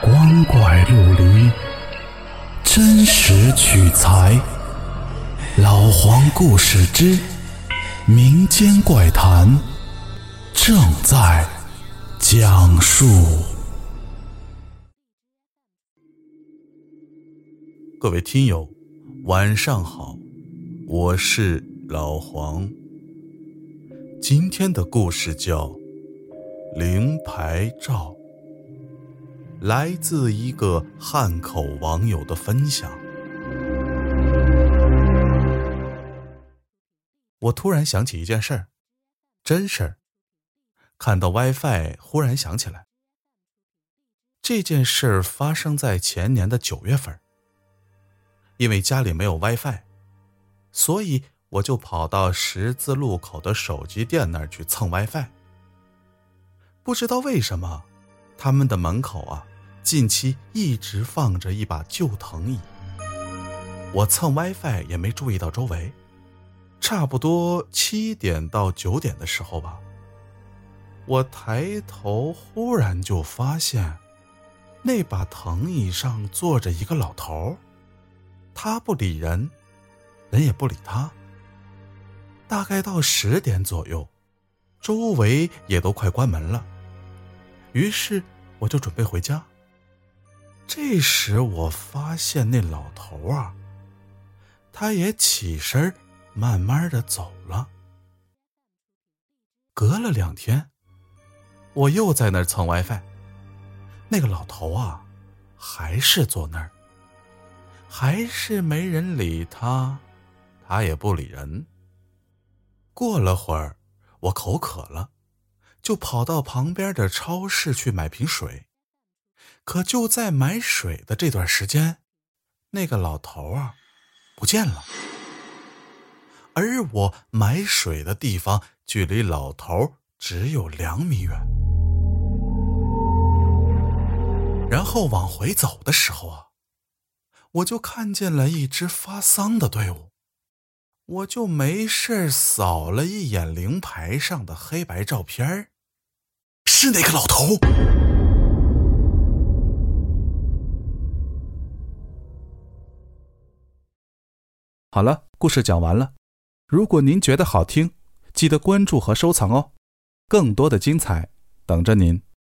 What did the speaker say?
光怪陆离，真实取材。老黄故事之民间怪谈正在讲述。各位听友，晚上好，我是老黄。今天的故事叫《灵牌照》。来自一个汉口网友的分享。我突然想起一件事儿，真事儿。看到 WiFi，忽然想起来，这件事儿发生在前年的九月份。因为家里没有 WiFi，所以我就跑到十字路口的手机店那儿去蹭 WiFi。不知道为什么。他们的门口啊，近期一直放着一把旧藤椅。我蹭 WiFi 也没注意到周围，差不多七点到九点的时候吧，我抬头忽然就发现，那把藤椅上坐着一个老头，他不理人，人也不理他。大概到十点左右，周围也都快关门了。于是我就准备回家。这时我发现那老头啊，他也起身，慢慢的走了。隔了两天，我又在那儿蹭 WiFi，那个老头啊，还是坐那儿，还是没人理他，他也不理人。过了会儿，我口渴了。就跑到旁边的超市去买瓶水，可就在买水的这段时间，那个老头啊不见了，而我买水的地方距离老头只有两米远。然后往回走的时候啊，我就看见了一支发丧的队伍，我就没事扫了一眼灵牌上的黑白照片是那个老头。好了，故事讲完了。如果您觉得好听，记得关注和收藏哦，更多的精彩等着您。